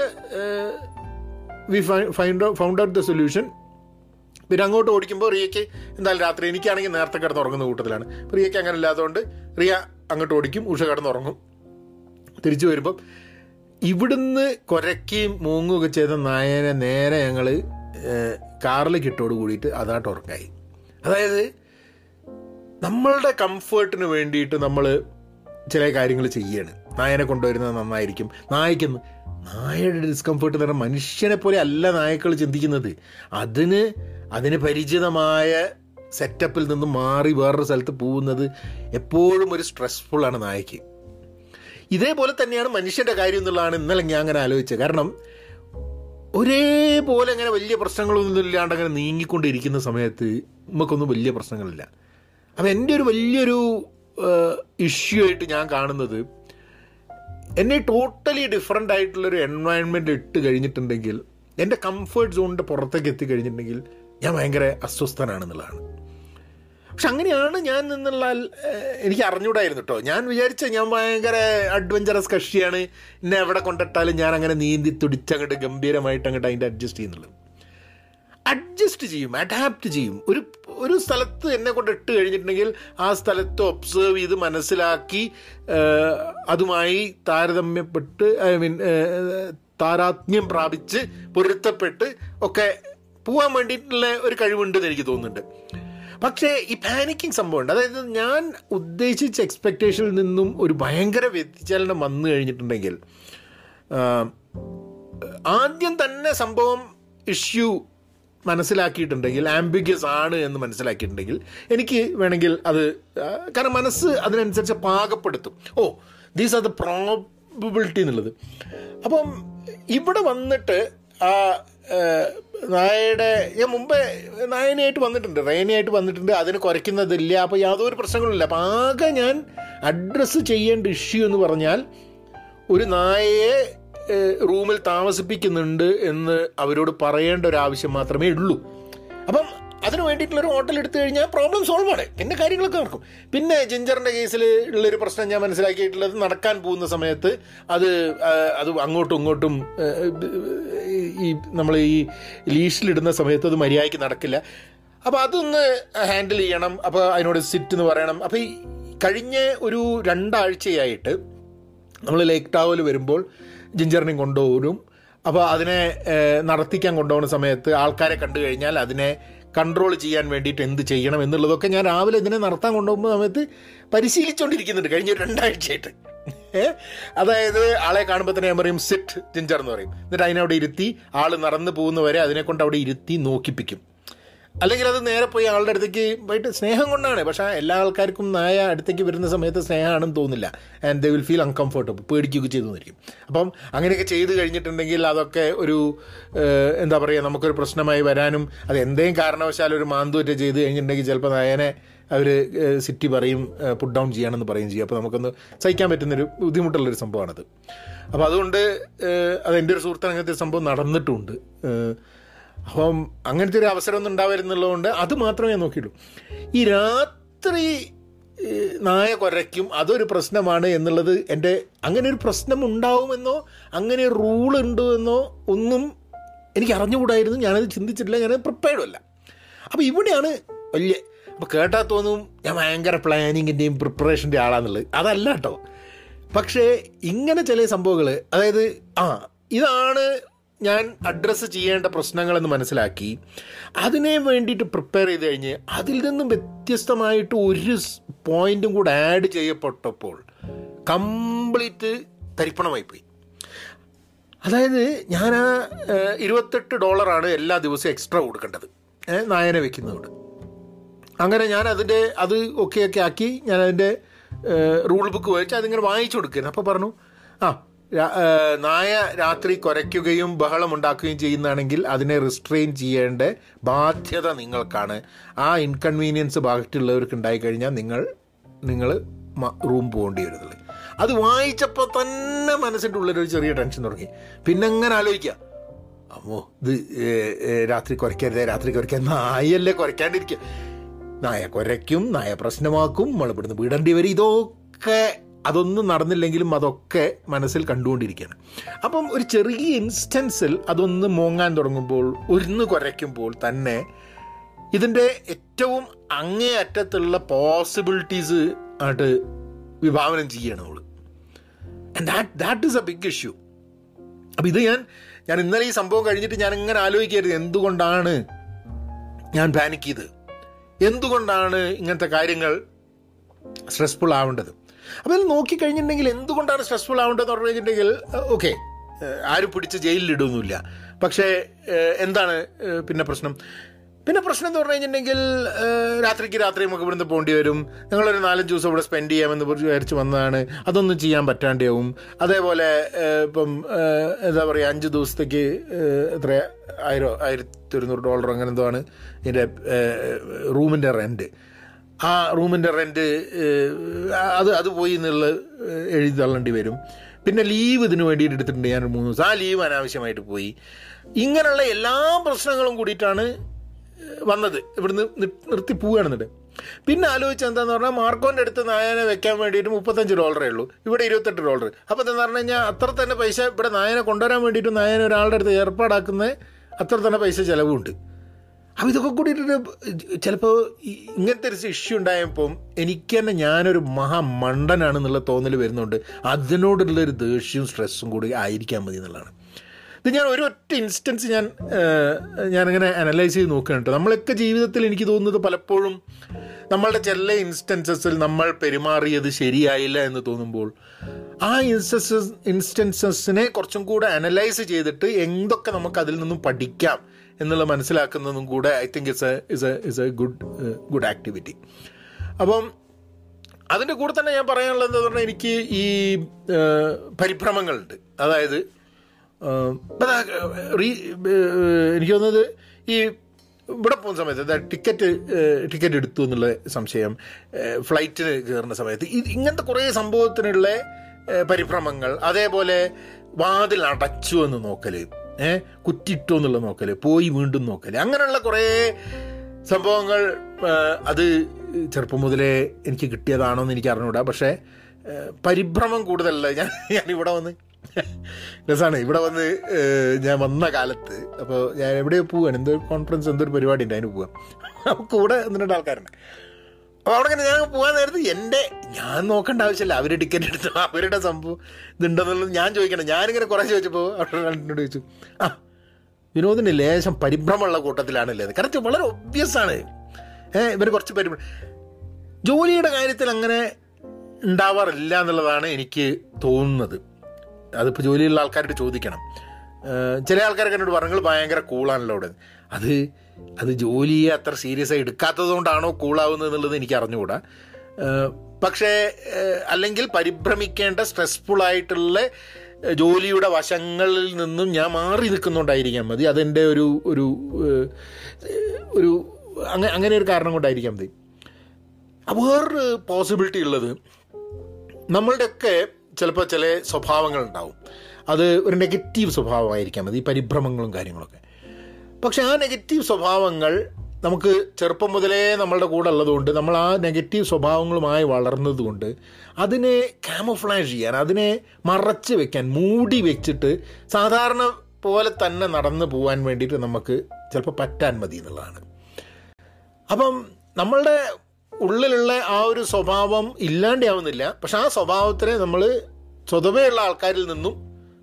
we find found out the solution പിന്നെ അങ്ങോട്ട് ഓടിക്കുമ്പോൾ റിയയ്ക്ക് എന്തായാലും രാത്രി എനിക്കാണെങ്കിൽ നേരത്തെ കിടന്ന് ഉറങ്ങുന്ന കൂട്ടത്തിലാണ്. റിയയ്ക്ക് അങ്ങനെ ഇല്ലാത്തതുകൊണ്ട് റിയ അങ്ങോട്ട് ഓടിക്കും ഉഷ കിടന്നുറങ്ങും തിരിച്ചു വരുമ്പം ഇവിടുന്ന് കുരക്കുകയും മൂങ്ങുകയൊക്കെ ചെയ്ത നായനെ നേരെ ഞങ്ങൾ കാറിലേക്ക് ഇട്ടോട് കൂടിയിട്ട് അതായിട്ട് ഉറങ്ങായി. അതായത് നമ്മളുടെ കംഫേർട്ടിന് വേണ്ടിയിട്ട് നമ്മൾ ചില കാര്യങ്ങൾ ചെയ്യാണ്. നായനെ കൊണ്ടുവരുന്നത് നന്നായിരിക്കും. നായ്ക്കെന്ന് നായയുടെ ഡിസ്കംഫേർട്ട് എന്ന് പറഞ്ഞാൽ മനുഷ്യനെ പോലെ അല്ല നായക്കൾ ചിന്തിക്കുന്നത്. അതിന് അതിന് പരിചിതമായ സെറ്റപ്പിൽ നിന്ന് മാറി വേറൊരു സ്ഥലത്ത് പോകുന്നത് എപ്പോഴും ഒരു സ്ട്രെസ്ഫുള്ളാണ് നായക്ക്. ഇതേപോലെ തന്നെയാണ് മനുഷ്യന്റെ കാര്യം എന്നുള്ളതാണ് ഇന്നലെ ഞാൻ അങ്ങനെ ആലോചിച്ചത്. കാരണം ഒരേപോലെ അങ്ങനെ വലിയ പ്രശ്നങ്ങളൊന്നും ഇല്ലാണ്ട് അങ്ങനെ നീങ്ങിക്കൊണ്ടിരിക്കുന്ന സമയത്ത് നമുക്കൊന്നും വലിയ പ്രശ്നങ്ങളില്ല. അപ്പം എന്റെ ഒരു വലിയൊരു ഇഷ്യൂ ആയിട്ട് ഞാൻ കാണുന്നത് എന്നെ ടോട്ടലി ഡിഫറെന്റ് ആയിട്ടുള്ളൊരു എൻവയൺമെന്റ് ഇട്ട് കഴിഞ്ഞിട്ടുണ്ടെങ്കിൽ എന്റെ കംഫേർട്ട് സോണിന്റെ പുറത്തേക്ക് എത്തിക്കഴിഞ്ഞിട്ടുണ്ടെങ്കിൽ ഞാൻ ഭയങ്കര അസ്വസ്ഥനാണെന്നുള്ളതാണ്. പക്ഷെ അങ്ങനെയാണ് ഞാൻ എന്നുള്ള എനിക്ക് അറിഞ്ഞൂടായിരുന്നു കേട്ടോ ഞാൻ വിചാരിച്ച ഞാൻ ഭയങ്കര അഡ്വഞ്ചറസ് കക്ഷിയാണ്. എന്നെ എവിടെ കൊണ്ടിട്ടാലും ഞാൻ അങ്ങനെ നീന്തി തുടിച്ചങ്ങോട്ട് ഗംഭീരമായിട്ട് അങ്ങോട്ട് അതിന്റെ അഡ്ജസ്റ്റ് ചെയ്യുന്നുള്ളത്. അഡ്ജസ്റ്റ് ചെയ്യും അഡാപ്റ്റ് ചെയ്യും. ഒരു ഒരു സ്ഥലത്ത് എന്നെ കൊണ്ട് ഇട്ട് കഴിഞ്ഞിട്ടുണ്ടെങ്കിൽ ആ സ്ഥലത്ത് ഒബ്സേർവ് ചെയ്ത് മനസ്സിലാക്കി അതുമായി താരതമ്യപ്പെട്ട് ഐ മീൻ താരാത്മ്യം പ്രാപിച്ച് പൊരുത്തപ്പെട്ട് ഒക്കെ പോകാൻ വേണ്ടിയിട്ടുള്ള ഒരു കഴിവുണ്ടെന്ന് എനിക്ക് തോന്നുന്നുണ്ട്. പക്ഷേ ഈ പാനിക്കിങ് സംഭവമുണ്ട്. അതായത് ഞാൻ ഉദ്ദേശിച്ച എക്സ്പെക്റ്റേഷനിൽ നിന്നും ഒരു ഭയങ്കര വ്യതിചലനം വന്നു കഴിഞ്ഞിട്ടുണ്ടെങ്കിൽ ആദ്യം തന്നെ സംഭവം ഇഷ്യൂ മനസ്സിലാക്കിയിട്ടുണ്ടെങ്കിൽ ആംബിഗ്യസ് ആണ് എന്ന് മനസ്സിലാക്കിയിട്ടുണ്ടെങ്കിൽ എനിക്ക് വേണമെങ്കിൽ അത് കാരണം മനസ്സ് അതിനനുസരിച്ച് പാകപ്പെടുത്തും. Oh these are the probability എന്നുള്ളത്. അപ്പം ഇവിടെ വന്നിട്ട് ആ നായയുടെ ഞാൻ മുമ്പേ നായനായിട്ട് വന്നിട്ടുണ്ട് റേനയായിട്ട് വന്നിട്ടുണ്ട് അതിന് കുറയ്ക്കുന്നതില്ല അപ്പോൾ യാതൊരു പ്രശ്നങ്ങളില്ല അപ്പം ആകെ ഞാൻ അഡ്രസ്സ് ചെയ്യേണ്ട ഇഷ്യൂ എന്ന് പറഞ്ഞാൽ ഒരു നായയെ റൂമിൽ താമസിപ്പിക്കുന്നുണ്ട് എന്ന് അവരോട് പറയേണ്ട ഒരു ആവശ്യം മാത്രമേ ഉള്ളൂ. അപ്പം അതിന് വേണ്ടിയിട്ടുള്ള ഒരു ഹോട്ടൽ എടുത്തു കഴിഞ്ഞാൽ പ്രോബ്ലം സോൾവ് ആണ്. പിന്നെ കാര്യങ്ങളൊക്കെ നടക്കും. പിന്നെ ജിഞ്ചറിന്റെ കേസിൽ ഉള്ളൊരു പ്രശ്നം ഞാൻ മനസ്സിലാക്കിയിട്ടുള്ളത് നടക്കാൻ പോകുന്ന സമയത്ത് അത് അത് അങ്ങോട്ടും ഇങ്ങോട്ടും ഈ നമ്മൾ ഈ ലീഷിലിടുന്ന സമയത്ത് അത് മര്യാദയ്ക്ക് നടക്കില്ല. അപ്പോൾ അതൊന്ന് ഹാൻഡിൽ ചെയ്യണം. അപ്പോൾ അതിനോട് സിറ്റ് എന്ന് പറയണം. അപ്പോൾ ഈ കഴിഞ്ഞ ഒരു രണ്ടാഴ്ചയായിട്ട് നമ്മൾ ലേക്ക് ടാവൽ വരുമ്പോൾ ജിഞ്ചറിനെയും കൊണ്ടുപോകും അപ്പോൾ അതിനെ നടത്തിക്കാൻ കൊണ്ടുപോകുന്ന സമയത്ത് ആൾക്കാരെ കണ്ടു കഴിഞ്ഞാൽ അതിനെ കൺട്രോൾ ചെയ്യാൻ വേണ്ടിയിട്ട് എന്ത് ചെയ്യണം എന്നുള്ളതൊക്കെ ഞാൻ രാവിലെ ഇതിനെ നടത്താൻ കൊണ്ടുപോകുന്ന സമയത്ത് പരിശീലിച്ചുകൊണ്ടിരിക്കുന്നുണ്ട് കഴിഞ്ഞ രണ്ടാഴ്ചയായിട്ട്? അതായത് ആളെ കാണുമ്പോൾ തന്നെ ഞാൻ പറയും സിറ്റ് ജിഞ്ചർ എന്ന് പറയും. എന്നിട്ട് അതിനവിടെ ഇരുത്തി ആൾ നടന്നു പോകുന്നവരെ അതിനെക്കൊണ്ട് അവിടെ ഇരുത്തി നോക്കിപ്പിക്കും. അല്ലെങ്കിൽ അത് നേരെ പോയി ആളുടെ അടുത്തേക്ക് പോയിട്ട് സ്നേഹം കൊണ്ടാണ്. പക്ഷേ എല്ലാ ആൾക്കാർക്കും നായ അടുത്തേക്ക് വരുന്ന സമയത്ത് സ്നേഹമാണെന്ന് തോന്നില്ല and they will feel uncomfortable പേടിക്കുകയൊക്കെ ചെയ്തുവന്നിരിക്കും അപ്പം അങ്ങനെയൊക്കെ ചെയ്ത് കഴിഞ്ഞിട്ടുണ്ടെങ്കിൽ അതൊക്കെ ഒരു എന്താ പറയുക നമുക്കൊരു പ്രശ്നമായി വരാനും അത് എന്തെങ്കിലും കാരണവശാൽ ഒരു മാന്തൂറ്റ ചെയ്ത് കഴിഞ്ഞിട്ടുണ്ടെങ്കിൽ ചിലപ്പോൾ നായനെ അവർ സിറ്റി പറയും പുട്ട് ഡൗൺ ചെയ്യണമെന്ന് പറയും ചെയ്യും. അപ്പോൾ നമുക്കൊന്ന് സഹിക്കാൻ പറ്റുന്നൊരു ബുദ്ധിമുട്ടുള്ളൊരു സംഭവമാണത്. അപ്പോൾ അതുകൊണ്ട് അത് എന്റെ ഒരു സുഹൃത്തിന് അങ്ങനത്തെ സംഭവം നടന്നിട്ടുമുണ്ട് ഏഹ്, അപ്പം അങ്ങനത്തെ ഒരു അവസരം ഒന്നും ഉണ്ടാവരുന്നുള്ളതുകൊണ്ട് അത് മാത്രമേ നോക്കിയുള്ളൂ ഈ രാത്രി നായ കുരയ്ക്കും അതൊരു പ്രശ്നമാണ് എന്നുള്ളത് എന്റെ അങ്ങനെ ഒരു പ്രശ്നം ഉണ്ടാവുമെന്നോ അങ്ങനെ ഒരു റൂൾ ഉണ്ടോ എന്നോ ഒന്നും എനിക്ക് അറിഞ്ഞുകൂടായിരുന്നു. ഞാനത് ചിന്തിച്ചിട്ടില്ല ഞാനത് അല്ല. അപ്പോൾ ഇവിടെയാണ് വലിയ അപ്പോൾ കേട്ടാൽ തോന്നും ഞാൻ ഭയങ്കര പ്ലാനിങ്ങിന്റെയും പ്രിപ്പറേഷന്റെ ആളാന്നുള്ളത്. അതല്ല കേട്ടോ. പക്ഷേ ഇങ്ങനെ ചില സംഭവങ്ങൾ അതായത് ആ ഇതാണ് ഞാൻ അഡ്രസ്സ് ചെയ്യേണ്ട പ്രശ്നങ്ങളെന്ന് മനസ്സിലാക്കി. അതിനെ വേണ്ടിയിട്ട് പ്രിപ്പയർ ചെയ്ത് കഴിഞ്ഞ് അതിൽ നിന്നും വ്യത്യസ്തമായിട്ട് ഒരു പോയിന്റും കൂടെ ആഡ് ചെയ്യപ്പെട്ടപ്പോൾ കംപ്ലീറ്റ് തരിപ്പണമായി പോയി അതായത് ഞാൻ ആ ഇരുപത്തെട്ട് ഡോളറാണ് എല്ലാ ദിവസവും എക്സ്ട്രാ കൊടുക്കേണ്ടത്. നായന വെക്കുന്നതുകൊണ്ട്. അങ്ങനെ ഞാൻ അതിന്റെ അത് ഒക്കെ ഒക്കെ ആക്കി ഞാൻ അതിന്റെ റൂൾ ബുക്ക് വായിച്ച് അതിങ്ങനെ വായിച്ചു കൊടുക്കുകയാണ് അപ്പോൾ പറഞ്ഞു ആ നായ രാത്രി കുരയ്ക്കുകയും ബഹളം ഉണ്ടാക്കുകയും ചെയ്യുന്നതാണെങ്കിൽ അതിനെ റിസ്ട്രെയിൻ ചെയ്യേണ്ട ബാധ്യത നിങ്ങൾക്കാണ്. ആ ഇൻകൺവീനിയൻസ് ബാക്കിയുള്ളവർക്ക് ഉണ്ടായിക്കഴിഞ്ഞാൽ നിങ്ങൾ നിങ്ങൾ റൂം പോകേണ്ടി വരുന്നുള്ളൂ അത് വായിച്ചപ്പോൾ തന്നെ മനസ്സിന്റെ ഉള്ളിലൊരു ചെറിയ ടെൻഷൻ തുടങ്ങി. പിന്നെ അങ്ങനെ ആലോചിക്കുക അമ്മോ ഇത് രാത്രി കുരയ്ക്കരുതേ രാത്രി കുരയ്ക്കാൻ നായല്ലേ കുരയ്ക്കാണ്ടിരിക്കുക നായ കുരയ്ക്കും നായ പ്രശ്നമാക്കും നമ്മൾ ഇവിടുന്ന് വിടേണ്ടി വരും ഇതൊക്കെ അതൊന്നും നടന്നില്ലെങ്കിലും അതൊക്കെ മനസ്സിൽ കണ്ടുകൊണ്ടിരിക്കുകയാണ്. അപ്പം ഒരു ചെറിയ ഇൻസ്റ്റൻസിൽ അതൊന്ന് മൂങ്ങാൻ തുടങ്ങുമ്പോൾ ഒരുന്ന് കുരയ്ക്കുമ്പോൾ തന്നെ ഇതിന്റെ ഏറ്റവും അങ്ങേയറ്റത്തുള്ള പോസിബിലിറ്റീസ് ആയിട്ട് വിഭാവനം ചെയ്യുകയാണ് നമ്മൾ and that that is a big issue അപ്പം ഇത് ഞാൻ ഞാൻ ഇന്നലെ ഈ സംഭവം കഴിഞ്ഞിട്ട് ഞാൻ ഇങ്ങനെ ആലോചിക്കരുത് എന്തുകൊണ്ടാണ് ഞാൻ പാനിക്ക് ചെയ്ത്? എന്തുകൊണ്ടാണ് ഇങ്ങനത്തെ കാര്യങ്ങൾ സ്ട്രെസ്ഫുൾ ആവേണ്ടത്? അപ്പോൾ ഇത് നോക്കിക്കഴിഞ്ഞിട്ടുണ്ടെങ്കിൽ എന്തുകൊണ്ടാണ് സ്ട്രെസ്ഫുൾ ആവേണ്ടതെന്ന് പറഞ്ഞു കഴിഞ്ഞിട്ടുണ്ടെങ്കിൽ ഓക്കെ ആരും പിടിച്ച് ജയിലിലിടുന്നില്ല പക്ഷേ എന്താണ് പിന്നെ പ്രശ്നം? പിന്നെ പ്രശ്നം എന്ന് പറഞ്ഞു കഴിഞ്ഞിട്ടുണ്ടെങ്കിൽ രാത്രിക്ക് രാത്രി നമുക്ക് ഇവിടുന്ന് പോകേണ്ടി വരും. ഞങ്ങളൊരു നാലഞ്ച് ദിവസം ഇവിടെ സ്പെൻഡ് ചെയ്യാമെന്ന് വിചാരിച്ച് വന്നതാണ്. അതൊന്നും ചെയ്യാൻ പറ്റാണ്ടാവും. അതേപോലെ ഇപ്പം എന്താ പറയുക അഞ്ച് ദിവസത്തേക്ക് എത്ര ആയിരം ആയിരത്തി ഒരുന്നൂറ് ഡോളർ അങ്ങനെ എന്തോ ആണ് ഇതിന്റെ റൂമിന്റെ റെന്റ് ആ റൂമിന്റെ റെന്റ് അത് അത് പോയി എന്നുള്ള എഴുതി തള്ളേണ്ടി വരും. പിന്നെ ലീവ് ഇതിന് വേണ്ടിയിട്ട് എടുത്തിട്ടുണ്ട് ഞാൻ മൂന്ന് ദിവസം. ആ ലീവ് അനാവശ്യമായിട്ട് പോയി. ഇങ്ങനെയുള്ള എല്ലാ പ്രശ്നങ്ങളും കൂടിയിട്ടാണ് വന്നത്. ഇവിടുന്ന് നിർത്തി പോവുകയാണെന്നുണ്ട് പിന്നെ ആലോചിച്ച എന്താന്ന് പറഞ്ഞാൽ മാർക്കോന്റെ അടുത്ത് നായനെ വെക്കാൻ വേണ്ടിയിട്ട് മുപ്പത്തഞ്ച് ഡോളറേ ഉള്ളൂ. ഇവിടെ ഇരുപത്തെട്ട് ഡോളർ അപ്പോൾ എന്താന്ന് പറഞ്ഞു കഴിഞ്ഞാൽ അത്ര തന്നെ പൈസ ഇവിടെ നായനെ കൊണ്ടുവരാൻ വേണ്ടിയിട്ട് നായനെ ഒരാളുടെ അടുത്ത് ഏർപ്പാടാക്കുന്ന അത്ര തന്നെ പൈസ ചിലവുണ്ട്. അപ്പോൾ ഇതൊക്കെ കൂടിയിട്ട് ചിലപ്പോൾ ഇങ്ങനത്തെ ഒരു ഇഷ്യൂ ഉണ്ടായപ്പം എനിക്ക് തന്നെ ഞാനൊരു മഹാമണ്ടനാണെന്നുള്ള തോന്നൽ വരുന്നുണ്ട്. അതിനോടുള്ളൊരു ദേഷ്യവും സ്ട്രെസ്സും കൂടി ആയിരിക്കാൻ മതി എന്നുള്ളതാണ്. ഇത് ഞാൻ ഒരൊറ്റ ഇൻസ്റ്റൻസ് ഞാൻ ഞാനിങ്ങനെ അനലൈസ് ചെയ്ത് നോക്കുകയാണ് നമ്മളൊക്കെ ജീവിതത്തിൽ എനിക്ക് തോന്നുന്നത് പലപ്പോഴും നമ്മളുടെ ചില ഇൻസ്റ്റൻസസിൽ നമ്മൾ പെരുമാറിയത് ശരിയായില്ല എന്ന് തോന്നുമ്പോൾ ആ ഇൻസ്റ്റൻസസ് ഇൻസ്റ്റൻസസിനെ കുറച്ചും കൂടെ അനലൈസ് ചെയ്തിട്ട് എന്തൊക്കെ നമുക്ക് അതിൽ നിന്നും പഠിക്കാം. എന്നുള്ള മനസ്സിലാക്കുന്നതും കൂടെ I think it's a is a is a good good activity അപ്പം അതിന്റെ കൂടെ തന്നെ ഞാൻ പറയാനുള്ളത് എന്താ പറഞ്ഞാൽ എനിക്ക് ഈ പരിഭ്രമങ്ങളുണ്ട്. അതായത് റീ എനിക്ക് തോന്നുന്നത് ഈ ഇവിടെ പോകുന്ന സമയത്ത് ടിക്കറ്റ് ടിക്കറ്റ് എടുത്തു എന്നുള്ള സംശയം ഫ്ലൈറ്റിന് കയറുന്ന സമയത്ത് ഇങ്ങനത്തെ കുറേ സംഭവത്തിനുള്ള പരിഭ്രമങ്ങൾ അതേപോലെ വാതിൽ അടച്ചു എന്ന് നോക്കൽ ഏഹ് കുറ്റിട്ടോ എന്നുള്ള നോക്കൽ പോയി വീണ്ടും നോക്കൽ അങ്ങനെയുള്ള കുറേ സംഭവങ്ങൾ അത് ചെറുപ്പം മുതലേ എനിക്ക് കിട്ടിയതാണോ എന്ന് എനിക്ക് അറിഞ്ഞുകൂടാ പക്ഷേ പരിഭ്രമം കൂടുതലല്ല. ഞാൻ ഞാൻ ഇവിടെ വന്ന് രസമാണ് ഇവിടെ വന്ന് ഞാൻ വന്ന കാലത്ത് അപ്പോൾ ഞാൻ എവിടെയോ പോവാണ്. എന്തോ കോൺഫറൻസ് എന്തോ ഒരു പരിപാടി ഉണ്ട് അതിന് പോവാം. കൂടെ ഒന്ന് ആൾക്കാരുണ്ട്. അപ്പോൾ അവിടെ ഞാൻ പോകാൻ നേരത്ത് എന്റെ ഞാൻ നോക്കേണ്ട ആവശ്യമില്ല. അവർ ടിക്കറ്റ് എടുത്തു അവരുടെ സംഭവം ഇതുണ്ടെന്നുള്ളത് ഞാൻ ചോദിക്കണം ഞാനിങ്ങനെ കുറേ ചോദിച്ചപ്പോൾ അവിടെ രണ്ടിനോട് ചോദിച്ചു ആ വിനോദിന് ലേശം പരിഭ്രമമുള്ള കൂട്ടത്തിലാണല്ലേ കറക്റ്റ് വളരെ ഒബ്വിയസ് ആണ്. ഏഹ് ഇവർ കുറച്ച് പരിഭ്രമം ജോലിയുടെ കാര്യത്തിൽ അങ്ങനെ ഉണ്ടാവാറില്ല എന്നുള്ളതാണ് എനിക്ക് തോന്നുന്നത്. അതിപ്പോൾ ജോലിയുള്ള ആൾക്കാരോട് ചോദിക്കണം. ചില ആൾക്കാരൊക്കെ എന്നോട് പറഞ്ഞു ഭയങ്കര കൂളാണല്ലോ അവിടെ. അത് അത് ജോലിയെ അത്ര സീരിയസ് ആയി എടുക്കാത്തത് കൊണ്ടാണോ കൂളാവുന്നത് എന്നുള്ളത് എനിക്ക് അറിഞ്ഞുകൂടാ. പക്ഷേ അല്ലെങ്കിൽ പരിഭ്രമിക്കേണ്ട സ്ട്രെസ്ഫുൾ ആയിട്ടുള്ള ജോലിയുടെ വശങ്ങളിൽ നിന്നും ഞാൻ മാറി നിൽക്കുന്നുണ്ടായിരിക്കാം മതി. അതെന്റെ ഒരു ഒരു ഒരു അങ്ങനെ അങ്ങനെ ഒരു കാരണം കൊണ്ടായിരിക്കാം മതി. വേറൊരു പോസിബിലിറ്റി ഉള്ളത് നമ്മളുടെയൊക്കെ ചിലപ്പോൾ ചില സ്വഭാവങ്ങൾ ഉണ്ടാവും. അത് ഒരു നെഗറ്റീവ് സ്വഭാവമായിരിക്കാം മതി ഈ പരിഭ്രമങ്ങളും കാര്യങ്ങളൊക്കെ. പക്ഷെ ആ നെഗറ്റീവ് സ്വഭാവങ്ങൾ നമുക്ക് ചെറുപ്പം മുതലേ നമ്മളുടെ കൂടെ ഉള്ളതുകൊണ്ട് നമ്മൾ ആ നെഗറ്റീവ് സ്വഭാവങ്ങളുമായി വളർന്നതുകൊണ്ട് അതിനെ ക്യാമഫ്ലാഷ് ചെയ്യാൻ അതിനെ മറച്ച് വെക്കാൻ മൂടി വെച്ചിട്ട് സാധാരണ പോലെ തന്നെ നടന്നു പോകാൻ വേണ്ടിയിട്ട് നമുക്ക് ചിലപ്പോൾ പറ്റാൻ മതി എന്നുള്ളതാണ്. അപ്പം നമ്മളുടെ ഉള്ളിലുള്ള ആ ഒരു സ്വഭാവം ഇല്ലാണ്ടാവുന്നില്ല. പക്ഷെ ആ സ്വഭാവത്തിനെ നമ്മൾ സ്വതവേ ഉള്ള ആൾക്കാരിൽ നിന്നും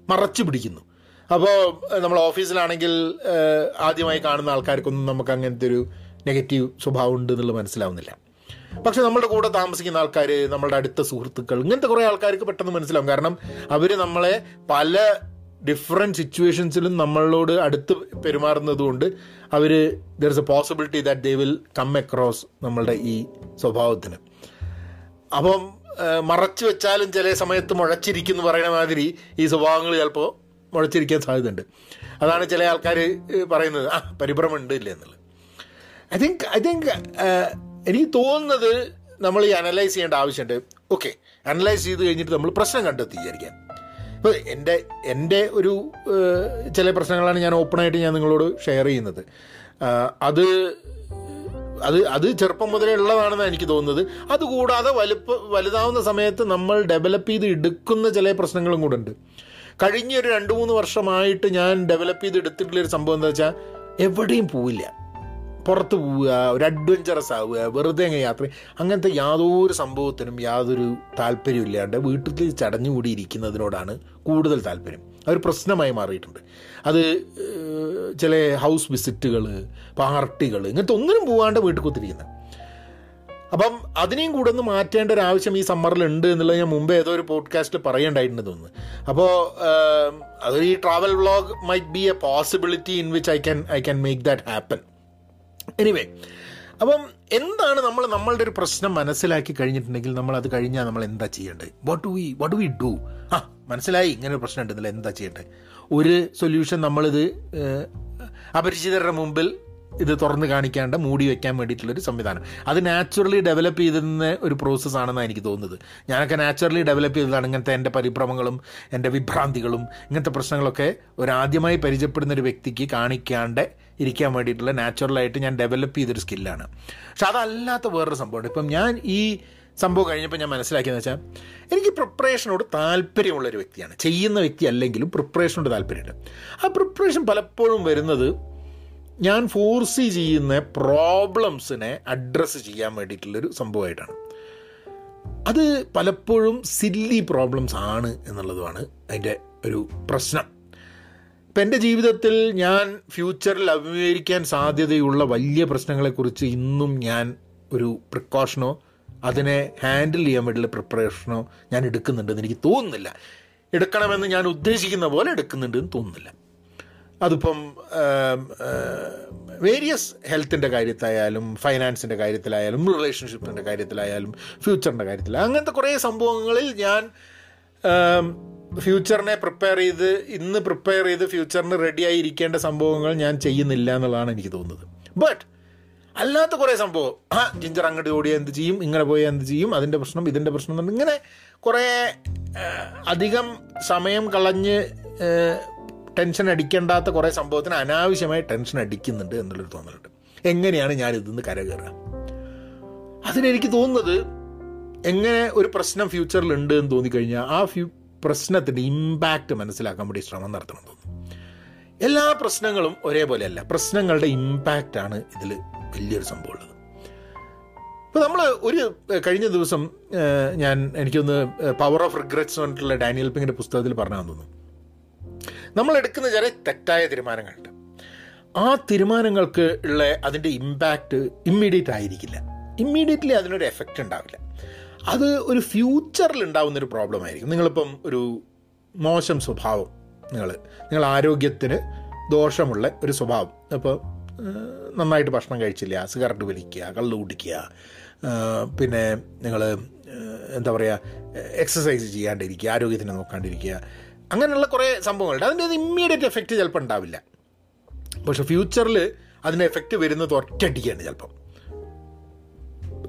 മറച്ചു പിടിക്കുന്നു. അപ്പോൾ നമ്മൾ ഓഫീസിലാണെങ്കിൽ ആദ്യമായി കാണുന്ന ആൾക്കാർക്കൊന്നും നമുക്ക് അങ്ങനത്തെ ഒരു നെഗറ്റീവ് സ്വഭാവം ഉണ്ട് എന്നുള്ളത് മനസ്സിലാവുന്നില്ല. പക്ഷെ നമ്മുടെ കൂടെ താമസിക്കുന്ന ആൾക്കാർ നമ്മളുടെ അടുത്ത സുഹൃത്തുക്കൾ ഇങ്ങനത്തെ കുറേ ആൾക്കാർക്ക് പെട്ടെന്ന് മനസ്സിലാവും. കാരണം അവർ നമ്മളെ പല ഡിഫറെന്റ് സിറ്റുവേഷൻസിലും നമ്മളോട് അടുത്ത് പെരുമാറുന്നതുകൊണ്ട് അവർ there is a possibility that they will come across നമ്മളുടെ ഈ സ്വഭാവത്തിന്. അപ്പം മറച്ചു വെച്ചാലും ചില സമയത്ത് മുഴച്ചിരിക്കുന്നു പറയുന്ന മാതിരി ഈ സ്വഭാവങ്ങൾ ചിലപ്പോൾ മുഴച്ചിരിക്കാൻ സാധ്യതയുണ്ട്. അതാണ് ചില ആൾക്കാർ പറയുന്നത്. ആ പരിഭ്രമം ഉണ്ട് ഇല്ല എന്നുള്ളത്. ഐ തിങ്ക് ഐ തിങ്ക് എനിക്ക് തോന്നുന്നത് നമ്മൾ ഈ അനലൈസ് ചെയ്യേണ്ട ആവശ്യമുണ്ട്. ഓക്കെ അനലൈസ് ചെയ്ത് കഴിഞ്ഞിട്ട് നമ്മൾ പ്രശ്നം കണ്ടെത്തി വിചാരിക്കാം. ഇപ്പോൾ എന്റെ എന്റെ ഒരു ചില പ്രശ്നങ്ങളാണ് ഞാൻ ഓപ്പണായിട്ട് ഞാൻ നിങ്ങളോട് ഷെയർ ചെയ്യുന്നത്. അത് അത് അത് ചെറുപ്പം മുതലേ ഉള്ളതാണെന്ന് എനിക്ക് തോന്നുന്നത്. അതുകൂടാതെ വലുപ്പ വലുതാവുന്ന സമയത്ത് നമ്മൾ ഡെവലപ്പ് ചെയ്ത് എടുക്കുന്ന ചില പ്രശ്നങ്ങളും കൂടെ ഉണ്ട്. കഴിഞ്ഞ ഒരു രണ്ട് മൂന്ന് വർഷമായിട്ട് ഞാൻ ഡെവലപ്പ് ചെയ്ത് എടുത്തിട്ടുള്ളൊരു സംഭവം എന്താ വെച്ചാൽ എവിടെയും പോവില്ല. പുറത്ത് പോവുക ഒരു അഡ്വഞ്ചറസ് ആവുക വെറുതെ അങ്ങ് യാത്ര അങ്ങനത്തെ യാതൊരു സംഭവത്തിനും യാതൊരു താല്പര്യമില്ലാണ്ട് വീട്ടിൽ ചടഞ്ഞുകൂടി ഇരിക്കുന്നതിനോടാണ് കൂടുതൽ താല്പര്യം. അതൊരു പ്രശ്നമായി മാറിയിട്ടുണ്ട്. അത് ചില ഹൗസ് വിസിറ്റുകൾ പാർട്ടികൾ ഇങ്ങനത്തെ ഒന്നിനും പോകാണ്ട് വീട്ടിൽ കുത്തിരിക്കുന്നത് അപ്പം അതിനെയും കൂടെ ഒന്ന് മാറ്റേണ്ട ഒരു ആവശ്യം ഈ സമ്മറിൽ ഉണ്ട് എന്നുള്ളത് ഞാൻ മുമ്പേ ഏതോ ഒരു പോഡ്കാസ്റ്റിൽ പറയേണ്ടായിട്ടുണ്ട് തോന്നുന്നു. അപ്പോൾ അതൊരു ഈ travel vlog might be a possibility in which I can I can make that happen anyway അപ്പം എന്താണ് നമ്മൾ നമ്മളുടെ ഒരു പ്രശ്നം മനസ്സിലാക്കി കഴിഞ്ഞിട്ടുണ്ടെങ്കിൽ നമ്മൾ അത് കഴിഞ്ഞാൽ നമ്മൾ എന്താ ചെയ്യേണ്ടത്? What we what we do ആ മനസ്സിലായി ഇങ്ങനെ ഒരു പ്രശ്നം ഉണ്ടെന്നില്ല എന്താ ചെയ്യേണ്ടത്? ഒരു സൊല്യൂഷൻ നമ്മളിത് അപരിചിതരുടെ മുമ്പിൽ ഇത് തുറന്ന് കാണിക്കാണ്ട് മൂടി വെക്കാൻ വേണ്ടിയിട്ടുള്ളൊരു സംവിധാനം. അത് നാച്ചുറലി ഡെവലപ്പ് ചെയ്തിരുന്ന ഒരു പ്രോസസ്സാണെന്നാണ് എനിക്ക് തോന്നുന്നത്. ഞാനൊക്കെ നാച്ചുറലി ഡെവലപ്പ് ചെയ്തതാണ് ഇങ്ങനത്തെ എന്റെ പരിഭ്രമങ്ങളും എന്റെ വിഭ്രാന്തികളും ഇങ്ങനത്തെ പ്രശ്നങ്ങളൊക്കെ ഒരാദ്യമായി പരിചയപ്പെടുന്ന ഒരു വ്യക്തിക്ക് കാണിക്കാണ്ട് ഇരിക്കാൻ വേണ്ടിയിട്ടുള്ള നാച്ചുറലായിട്ട് ഞാൻ ഡെവലപ്പ് ചെയ്തൊരു സ്കില്ലാണ് പക്ഷെ അതല്ലാത്ത വേറൊരു സംഭവമുണ്ട്. ഇപ്പം ഞാൻ ഈ സംഭവം കഴിഞ്ഞപ്പോൾ ഞാൻ മനസ്സിലാക്കിയെന്ന് വെച്ചാൽ എനിക്ക് പ്രിപ്പറേഷനോട് താല്പര്യമുള്ളൊരു വ്യക്തിയാണ്. ചെയ്യുന്ന വ്യക്തി അല്ലെങ്കിലും പ്രിപ്പറേഷനോട് താല്പര്യമുണ്ട്. ആ പ്രിപ്പറേഷൻ പലപ്പോഴും വരുന്നത് ഞാൻ ഫോഴ്സ് ചെയ്യുന്ന പ്രോബ്ലംസിനെ അഡ്രസ്സ് ചെയ്യാൻ വേണ്ടിയിട്ടുള്ളൊരു സംഭവമായിട്ടാണ്. അത് പലപ്പോഴും സില്ലി പ്രോബ്ലംസ് ആണ് എന്നുള്ളതുമാണ് അതിന്റെ ഒരു പ്രശ്നം. ഇപ്പം എന്റെ ജീവിതത്തിൽ ഞാൻ ഫ്യൂച്ചറിൽ അഭിമുഖീകരിക്കാൻ സാധ്യതയുള്ള വലിയ പ്രശ്നങ്ങളെക്കുറിച്ച് ഇന്നും ഞാൻ ഒരു പ്രിക്കോഷനോ അതിനെ ഹാൻഡിൽ ചെയ്യാൻ വേണ്ടിയുള്ള പ്രിപ്പറേഷനോ ഞാൻ എടുക്കുന്നുണ്ടെന്ന് എനിക്ക് തോന്നുന്നില്ല. എടുക്കണമെന്ന് ഞാൻ ഉദ്ദേശിക്കുന്ന പോലെ എടുക്കുന്നുണ്ടെന്ന് തോന്നുന്നില്ല. അതിപ്പം വേരിയസ് ഹെൽത്തിന്റെ കാര്യത്തിലായാലും ഫൈനാൻസിന്റെ കാര്യത്തിലായാലും റിലേഷൻഷിപ്പിന്റെ കാര്യത്തിലായാലും ഫ്യൂച്ചറിന്റെ കാര്യത്തിലായാലും അങ്ങനത്തെ കുറേ സംഭവങ്ങളിൽ ഞാൻ ഫ്യൂച്ചറിനെ പ്രിപ്പയർ ചെയ്ത് ഇന്ന് പ്രിപ്പയർ ചെയ്ത് ഫ്യൂച്ചറിന് റെഡിയായി ഇരിക്കേണ്ട സംഭവങ്ങൾ ഞാൻ ചെയ്യുന്നില്ല എന്നുള്ളതാണ് എനിക്ക് തോന്നുന്നത്. ബട്ട് അല്ലാത്ത കുറേ സംഭവം. ആ ജിഞ്ചർ അങ്ങോട്ട് ഓടിയാൽ എന്ത് ചെയ്യും? ഇങ്ങനെ പോയാൽ എന്ത് ചെയ്യും? അതിന്റെ പ്രശ്നം ഇതിന്റെ പ്രശ്നം ഇങ്ങനെ കുറേ അധികം സമയം കളഞ്ഞ് ടെൻഷൻ അടിക്കേണ്ടാത്ത കുറേ സംഭവത്തിന് അനാവശ്യമായി ടെൻഷൻ അടിക്കുന്നുണ്ട് എന്നുള്ളൊരു തോന്നലുണ്ട്. എങ്ങനെയാണ് ഞാൻ ഇതിന്ന് കരകയറുക? അതിനെനിക്ക് തോന്നുന്നത് എങ്ങനെ ഒരു പ്രശ്നം ഫ്യൂച്ചറിൽ ഉണ്ട് എന്ന് തോന്നിക്കഴിഞ്ഞാൽ ആ ഫ്യൂ പ്രശ്നത്തിന്റെ ഇമ്പാക്റ്റ് മനസ്സിലാക്കാൻ വേണ്ടി ശ്രമം നടത്തണം തോന്നുന്നു. എല്ലാ പ്രശ്നങ്ങളും ഒരേപോലെയല്ല. പ്രശ്നങ്ങളുടെ ഇമ്പാക്റ്റാണ് ഇതിൽ വലിയൊരു സംഭവമുള്ളത് ഇപ്പോൾ നമ്മൾ ഒരു കഴിഞ്ഞ ദിവസം ഞാൻ എനിക്കൊന്ന് പവർ ഓഫ് റിഗ്രറ്റ്സ് പറഞ്ഞിട്ടുള്ള ഡാനിയൽ പിങ്ങിന്റെ പുസ്തകത്തിൽ പറഞ്ഞു തോന്നുന്നു. നമ്മൾ എടുക്കുന്ന ചില തെറ്റായ തീരുമാനങ്ങളുണ്ട്. ആ തീരുമാനങ്ങൾക്ക് ഉള്ള അതിന്റെ ഇമ്പാക്റ്റ് ഇമ്മീഡിയറ്റ് ആയിരിക്കില്ല. ഇമ്മീഡിയറ്റ്ലി അതിനൊരു എഫക്റ്റ് ഉണ്ടാവില്ല. അത് ഒരു ഫ്യൂച്ചറിൽ ഉണ്ടാവുന്ന ഒരു പ്രോബ്ലം ആയിരിക്കും. നിങ്ങളിപ്പം ഒരു മോശം സ്വഭാവം നിങ്ങൾ നിങ്ങൾ ആരോഗ്യത്തിന് ദോഷമുള്ള ഒരു സ്വഭാവം. അപ്പോൾ നന്നായിട്ട് ഭക്ഷണം കഴിച്ചില്ല സിഗരറ്റ് വലിക്കുക കള്ളു കുടിക്കുക പിന്നെ നിങ്ങൾ എന്താ പറയുക എക്സസൈസ് ചെയ്യാണ്ടിരിക്കുക ആരോഗ്യത്തിനെ നോക്കാണ്ടിരിക്കുക അങ്ങനെയുള്ള കുറേ സംഭവങ്ങളുണ്ട്. അതിന്റെ അത് ഇമ്മീഡിയറ്റ് എഫക്റ്റ് ചിലപ്പോൾ ഉണ്ടാവില്ല. പക്ഷെ ഫ്യൂച്ചറിൽ അതിന് എഫക്റ്റ് വരുന്നത് ഒറ്റയടിക്കാണ് ചിലപ്പം.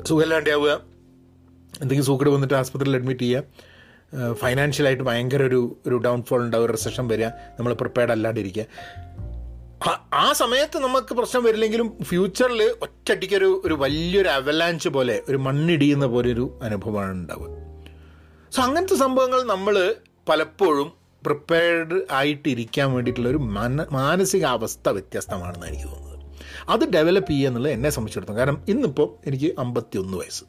സുഖമില്ലാണ്ടാവുക. എന്തെങ്കിലും സൂക്കട് വന്നിട്ട് ആസ്പത്രിയിൽ അഡ്മിറ്റ് ചെയ്യുക. ഫൈനാൻഷ്യലായിട്ട് ഭയങ്കര ഒരു ഒരു ഡൗൺഫോൾ ഉണ്ടാവുക റിസഷൻ വരിക നമ്മൾ പ്രിപ്പയർഡ് അല്ലാണ്ടിരിക്കുക. ആ സമയത്ത് നമുക്ക് പ്രശ്നം വരില്ലെങ്കിലും ഫ്യൂച്ചറിൽ ഒറ്റയടിക്കൊരു ഒരു വലിയൊരു അവലാഞ്ച് പോലെ ഒരു മണ്ണിടിയുന്ന പോലെ ഒരു അനുഭവമാണ് ഉണ്ടാവുക. സോ അങ്ങനത്തെ സംഭവങ്ങൾ നമ്മൾ പലപ്പോഴും പ്രിപ്പയർഡ് ആയിട്ടിരിക്കാൻ വേണ്ടിയിട്ടുള്ള ഒരു മന മാനസികാവസ്ഥ വ്യത്യസ്തമാണെന്ന് എനിക്ക് തോന്നുന്നത്. അത് ഡെവലപ്പ് ചെയ്യുക എന്നുള്ളത് എന്നെ സംബന്ധിച്ചിടത്തോളം കാരണം ഇന്നിപ്പോൾ എനിക്ക് അമ്പത്തിയൊന്ന് വയസ്സ്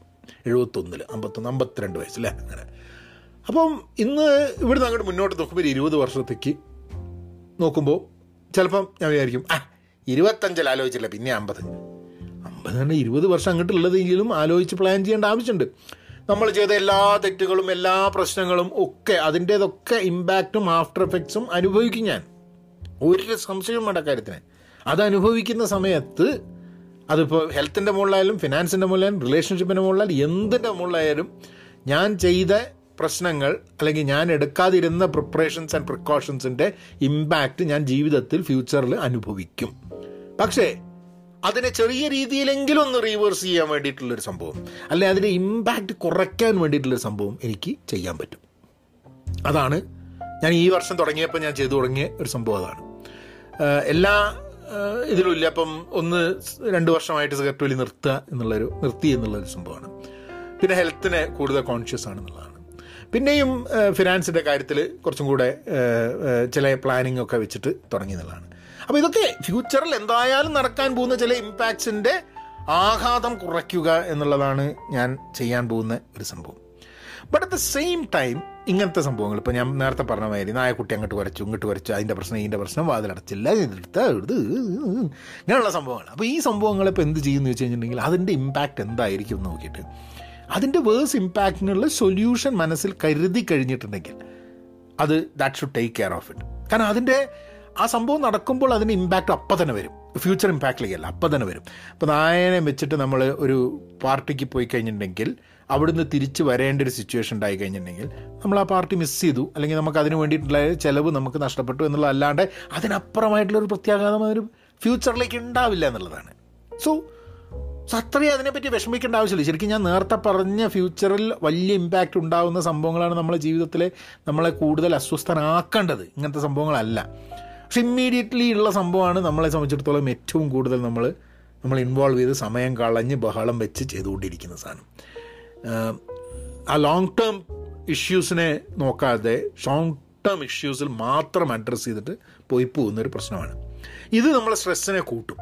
എഴുപത്തൊന്നിൽ അമ്പത്തൊന്ന് അമ്പത്തിരണ്ട് വയസ്സല്ലേ? അങ്ങനെ. അപ്പം ഇന്ന് ഇവിടുന്ന് അങ്ങോട്ട് മുന്നോട്ട് നോക്കുമ്പോൾ ഒരു ഇരുപത് വർഷത്തേക്ക് നോക്കുമ്പോൾ ചിലപ്പം ഞാൻ വിചാരിക്കും ആ ഇരുപത്തഞ്ചിൽ ആലോചിച്ചില്ല പിന്നെ അമ്പത്തഞ്ച് അമ്പത് തന്നെ ഇരുപത് വർഷം അങ്ങോട്ടുള്ളതെങ്കിലും ആലോചിച്ച് പ്ലാൻ ചെയ്യേണ്ട ആവശ്യമുണ്ട്. നമ്മൾ ചെയ്ത എല്ലാ തെറ്റുകളും എല്ലാ പ്രശ്നങ്ങളും ഒക്കെ അതിന്റേതൊക്കെ ഇമ്പാക്റ്റും ആഫ്റ്റർ എഫക്ട്സും അനുഭവിക്കും ഞാൻ. ഒരു സംശയവും വേണ്ട കാര്യത്തിന്. അത് അനുഭവിക്കുന്ന സമയത്ത് അതിപ്പോൾ ഹെൽത്തിന്റെ മുകളിലായാലും ഫിനാൻസിന്റെ മുകളിലായാലും റിലേഷൻഷിപ്പിന്റെ മുകളിലായാലും എന്തിന്റെ മുകളിലായാലും ഞാൻ ചെയ്ത പ്രശ്നങ്ങൾ അല്ലെങ്കിൽ ഞാൻ എടുക്കാതിരുന്ന പ്രിപ്പറേഷൻസ് ആൻഡ് പ്രിക്കോഷൻസിന്റെ ഇമ്പാക്റ്റ് ഞാൻ ജീവിതത്തിൽ ഫ്യൂച്ചറിൽ അനുഭവിക്കും. പക്ഷേ അതിനെ ചെറിയ രീതിയിലെങ്കിലും ഒന്ന് റീവേഴ്സ് ചെയ്യാൻ വേണ്ടിയിട്ടുള്ളൊരു സംഭവം. അല്ലെ അതിന്റെ ഇമ്പാക്റ്റ് കുറയ്ക്കാൻ വേണ്ടിയിട്ടുള്ളൊരു സംഭവം എനിക്ക് ചെയ്യാൻ പറ്റും. അതാണ് ഞാൻ ഈ വർഷം തുടങ്ങിയപ്പോൾ ഞാൻ ചെയ്തു തുടങ്ങിയ ഒരു സംഭവം അതാണ്. എല്ലാ ഇതിലും ഇല്ല. അപ്പം ഒന്ന് രണ്ട് വർഷമായിട്ട് സിഗരറ്റ് വലി നിർത്തുക എന്നുള്ളൊരു നിർത്തി എന്നുള്ളൊരു സംഭവമാണ്. പിന്നെ ഹെൽത്തിനെ കൂടുതൽ കോൺഷ്യസ് ആണെന്നുള്ളതാണ്. പിന്നെയും ഫിനാൻസിന്റെ കാര്യത്തിൽ കുറച്ചും കൂടെ ചില പ്ലാനിങ് ഒക്കെ വെച്ചിട്ട് തുടങ്ങി എന്നുള്ളതാണ്. അപ്പോൾ ഇതൊക്കെ ഫ്യൂച്ചറിൽ എന്തായാലും നടക്കാൻ പോകുന്ന ചില ഇമ്പാക്ട്സിന്റെ ആഘാതം കുറയ്ക്കുക എന്നുള്ളതാണ് ഞാൻ ചെയ്യാൻ പോകുന്ന ഒരു സംഭവം. But at the same time ഇങ്ങനത്തെ സംഭവങ്ങൾ ഇപ്പോൾ ഞാൻ നേരത്തെ പറഞ്ഞ മാതിരി നായക്കുട്ടി അങ്ങോട്ട് വരച്ചു ഇങ്ങോട്ട് വരച്ചു അതിന്റെ പ്രശ്നം ഇതിന്റെ പ്രശ്നം വാതിലടച്ചില്ല ഇതെടുത്ത് എടുത്ത് ഇങ്ങനെയുള്ള സംഭവങ്ങൾ. അപ്പോൾ ഈ സംഭവങ്ങൾ ഇപ്പോൾ എന്ത് ചെയ്യുമെന്ന് വെച്ച് കഴിഞ്ഞിട്ടുണ്ടെങ്കിൽ അതിന്റെ ഇമ്പാക്റ്റ് എന്തായിരിക്കും എന്ന് നോക്കിയിട്ട് അതിന്റെ വേഴ്സ് ഇമ്പാക്റ്റിനുള്ള സൊല്യൂഷൻ മനസ്സിൽ കരുതി കഴിഞ്ഞിട്ടുണ്ടെങ്കിൽ അത് that should take care of it കാരണം അതിന്റെ ആ സംഭവം നടക്കുമ്പോൾ അതിന് ഇമ്പാക്റ്റ് അപ്പം തന്നെ വരും. ഫ്യൂച്ചർ ഇമ്പാക്റ്റിലേക്കല്ല അപ്പം തന്നെ വരും. അപ്പോൾ നായനെ വെച്ചിട്ട് നമ്മൾ ഒരു പാർട്ടിക്ക് പോയി കഴിഞ്ഞിട്ടുണ്ടെങ്കിൽ അവിടുന്ന് തിരിച്ച് വരേണ്ട ഒരു സിറ്റുവേഷൻ ഉണ്ടായി കഴിഞ്ഞിട്ടുണ്ടെങ്കിൽ നമ്മൾ ആ പാർട്ടി മിസ് ചെയ്തു. അല്ലെങ്കിൽ നമുക്ക് അതിന് വേണ്ടിയിട്ടുള്ള ചിലവ് നമുക്ക് നഷ്ടപ്പെട്ടു എന്നുള്ള അല്ലാണ്ട് അതിനപ്പുറമായിട്ടുള്ള ഒരു പ്രത്യാഘാതം അതൊരു ഫ്യൂച്ചറിലേക്ക് ഉണ്ടാവില്ല എന്നുള്ളതാണ്. സോ സോ അത്രയും അതിനെപ്പറ്റി വിഷമിക്കേണ്ട ആവശ്യമില്ല. ശരിക്കും ഞാൻ നേരത്തെ പറഞ്ഞ ഫ്യൂച്ചറിൽ വലിയ ഇമ്പാക്റ്റ് ഉണ്ടാകുന്ന സംഭവങ്ങളാണ് നമ്മളെ ജീവിതത്തിൽ നമ്മളെ കൂടുതൽ അസ്വസ്ഥനാക്കേണ്ടത്. ഇങ്ങനത്തെ സംഭവങ്ങളല്ല. പക്ഷെ ഇമ്മീഡിയറ്റ്ലി ഉള്ള സംഭവമാണ് നമ്മളെ സംബന്ധിച്ചിടത്തോളം ഏറ്റവും കൂടുതൽ നമ്മൾ നമ്മൾ ഇൻവോൾവ് ചെയ്ത് സമയം കളഞ്ഞ് ബഹളം വെച്ച് ചെയ്തുകൊണ്ടിരിക്കുന്ന സാധനം. ആ ലോങ് ടേം ഇഷ്യൂസിനെ നോക്കാതെ ഷോങ് ടേം ഇഷ്യൂസിൽ മാത്രം അഡ്രസ്സ് ചെയ്തിട്ട് പോയി പോകുന്നൊരു പ്രശ്നമാണ്. ഇത് നമ്മളെ സ്ട്രെസ്സിനെ കൂട്ടും.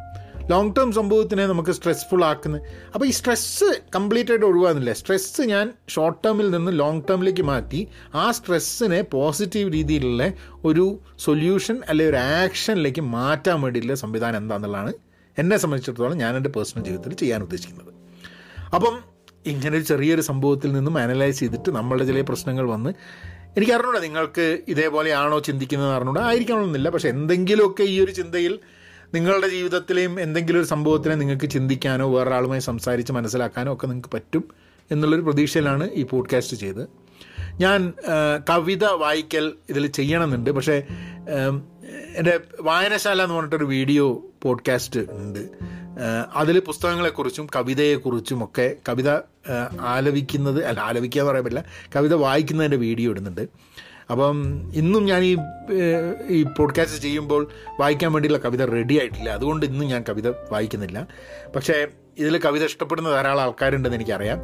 ലോങ് ടേം സംഭവത്തിനെ നമുക്ക് സ്ട്രെസ്ഫുൾ ആക്കുന്ന. അപ്പോൾ ഈ സ്ട്രെസ്സ് കംപ്ലീറ്റ് ആയിട്ട് ഒഴിവാകുന്നില്ല സ്ട്രെസ്സ് ഞാൻ ഷോർട്ട് ടേമിൽ നിന്ന് ലോങ് ടേമിലേക്ക് മാറ്റി ആ സ്ട്രെസ്സിനെ പോസിറ്റീവ് രീതിയിലുള്ള ഒരു സൊല്യൂഷൻ അല്ലെങ്കിൽ ഒരു ആക്ഷനിലേക്ക് മാറ്റാൻ വേണ്ടിയിട്ടുള്ള സംവിധാനം എന്താണെന്നുള്ളതാണ് എന്നെ സംബന്ധിച്ചിടത്തോളം ഞാൻ എന്റെ പേഴ്സണൽ ജീവിതത്തിൽ ചെയ്യാൻ ഉദ്ദേശിക്കുന്നത്. അപ്പം ഇങ്ങനെ ഒരു ചെറിയൊരു സംഭവത്തിൽ നിന്നും അനലൈസ് ചെയ്തിട്ട് നമ്മളുടെ ചില പ്രശ്നങ്ങൾ വന്ന് എനിക്ക് അറിഞ്ഞൂടാ നിങ്ങൾക്ക് ഇതേപോലെയാണോ ചിന്തിക്കുന്നത് അറിഞ്ഞൂടാ. ആയിരിക്കണമെന്നില്ല. പക്ഷെ എന്തെങ്കിലുമൊക്കെ ഈ ഒരു ചിന്തയിൽ നിങ്ങളുടെ ജീവിതത്തിലെയും എന്തെങ്കിലും ഒരു സംഭവത്തിനെ നിങ്ങൾക്ക് ചിന്തിക്കാനോ വേറൊരാളുമായി സംസാരിച്ച് മനസ്സിലാക്കാനോ ഒക്കെ നിങ്ങൾക്ക് പറ്റും എന്നുള്ളൊരു പ്രതീക്ഷയിലാണ് ഈ പോഡ്കാസ്റ്റ് ചെയ്ത്. ഞാൻ കവിത വായിക്കൽ ഇതിൽ ചെയ്യണമെന്നുണ്ട്. പക്ഷേ എന്റെ വായനശാല എന്ന് പറഞ്ഞിട്ടൊരു വീഡിയോ പോഡ്കാസ്റ്റ് ഉണ്ട്. അതിൽ പുസ്തകങ്ങളെക്കുറിച്ചും കവിതയെക്കുറിച്ചും ഒക്കെ കവിത ആലപിക്കുന്നത് അല്ല ആലപിക്കുക എന്ന് പറയാൻ പറ്റില്ല കവിത വായിക്കുന്നതിന്റെ വീഡിയോ ഇടുന്നുണ്ട്. അപ്പം ഇന്നും ഞാൻ ഈ ഈ പോഡ്കാസ്റ്റ് ചെയ്യുമ്പോൾ വായിക്കാൻ വേണ്ടിയുള്ള കവിത റെഡി ആയിട്ടില്ല. അതുകൊണ്ട് ഇന്നും ഞാൻ കവിത വായിക്കുന്നില്ല. പക്ഷേ ഇതിൽ കവിത ഇഷ്ടപ്പെടുന്ന ധാരാളം ആൾക്കാരുണ്ടെന്ന് എനിക്കറിയാം.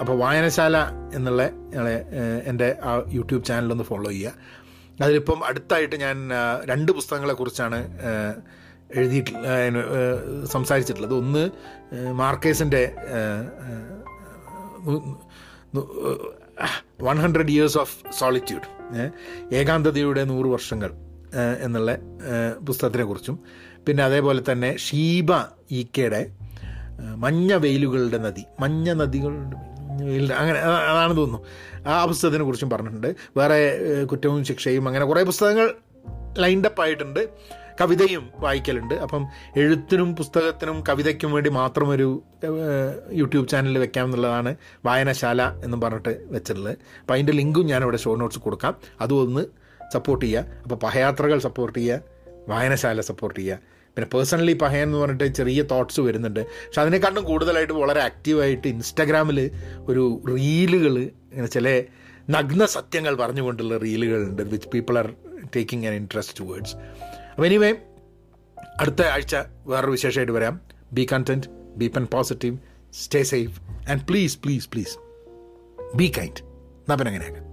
അപ്പോൾ വായനശാല എന്നുള്ള എന്റെ ആ യൂട്യൂബ് ചാനലൊന്ന് ഫോളോ ചെയ്യുക. അതിലിപ്പം അടുത്തായിട്ട് ഞാൻ രണ്ട് പുസ്തകങ്ങളെക്കുറിച്ചാണ് എഴുതിയിട്ടുള്ള സംസാരിച്ചിട്ടുള്ളത്. ഒന്ന് മാർക്കേസിന്റെ one hundred years of solitude ഏകാന്തതയുടെ നൂറ് വർഷങ്ങൾ എന്നുള്ള പുസ്തകത്തിനെ കുറിച്ചും പിന്നെ അതേപോലെ തന്നെ ഷീബ ഈക്കയുടെ കെയുടെ മഞ്ഞ വെയിലുകളുടെ നദി മഞ്ഞ നദികളുടെ അങ്ങനെ അതാണ് തോന്നുന്നു. ആ പുസ്തകത്തിനെ കുറിച്ചും പറഞ്ഞിട്ടുണ്ട്. വേറെ കുറ്റവും ശിക്ഷയും അങ്ങനെ കുറേ പുസ്തകങ്ങൾ ലൈൻഡപ്പ് ആയിട്ടുണ്ട്. കവിതയും വായിക്കലുണ്ട്. അപ്പം എഴുത്തിനും പുസ്തകത്തിനും കവിതയ്ക്കും വേണ്ടി മാത്രം ഒരു യൂട്യൂബ് ചാനൽ വെക്കാം എന്നുള്ളതാണ് വായനശാല എന്നും പറഞ്ഞിട്ട് വെച്ചിട്ടുള്ളത്. അപ്പം അതിന്റെ ലിങ്കും ഞാനിവിടെ ഷോ നോട്ട്സ് കൊടുക്കാം. അതും ഒന്ന് സപ്പോർട്ട് ചെയ്യുക. അപ്പോൾ പഹയാത്രകൾ സപ്പോർട്ട് ചെയ്യുക വായനശാല സപ്പോർട്ട് ചെയ്യുക. പിന്നെ പേഴ്സണലി പഹയൻ എന്ന് പറഞ്ഞിട്ട് ചെറിയ തോട്ട്സ് വരുന്നുണ്ട്. പക്ഷെ അതിനെക്കാട്ടും കൂടുതലായിട്ട് വളരെ ആക്റ്റീവായിട്ട് ഇൻസ്റ്റാഗ്രാമിൽ ഒരു റീലുകൾ ഇങ്ങനെ ചില നഗ്ന സത്യങ്ങൾ പറഞ്ഞുകൊണ്ടുള്ള റീലുകളുണ്ട് which people are taking an interest towards അപ്പോൾ എനിവേ അടുത്ത ആഴ്ച വേറൊരു വിശേഷമായിട്ട് വരാം. Be content be pen positive stay safe and please please please be kind നപ്പൻ അങ്ങനെയാക്കാം.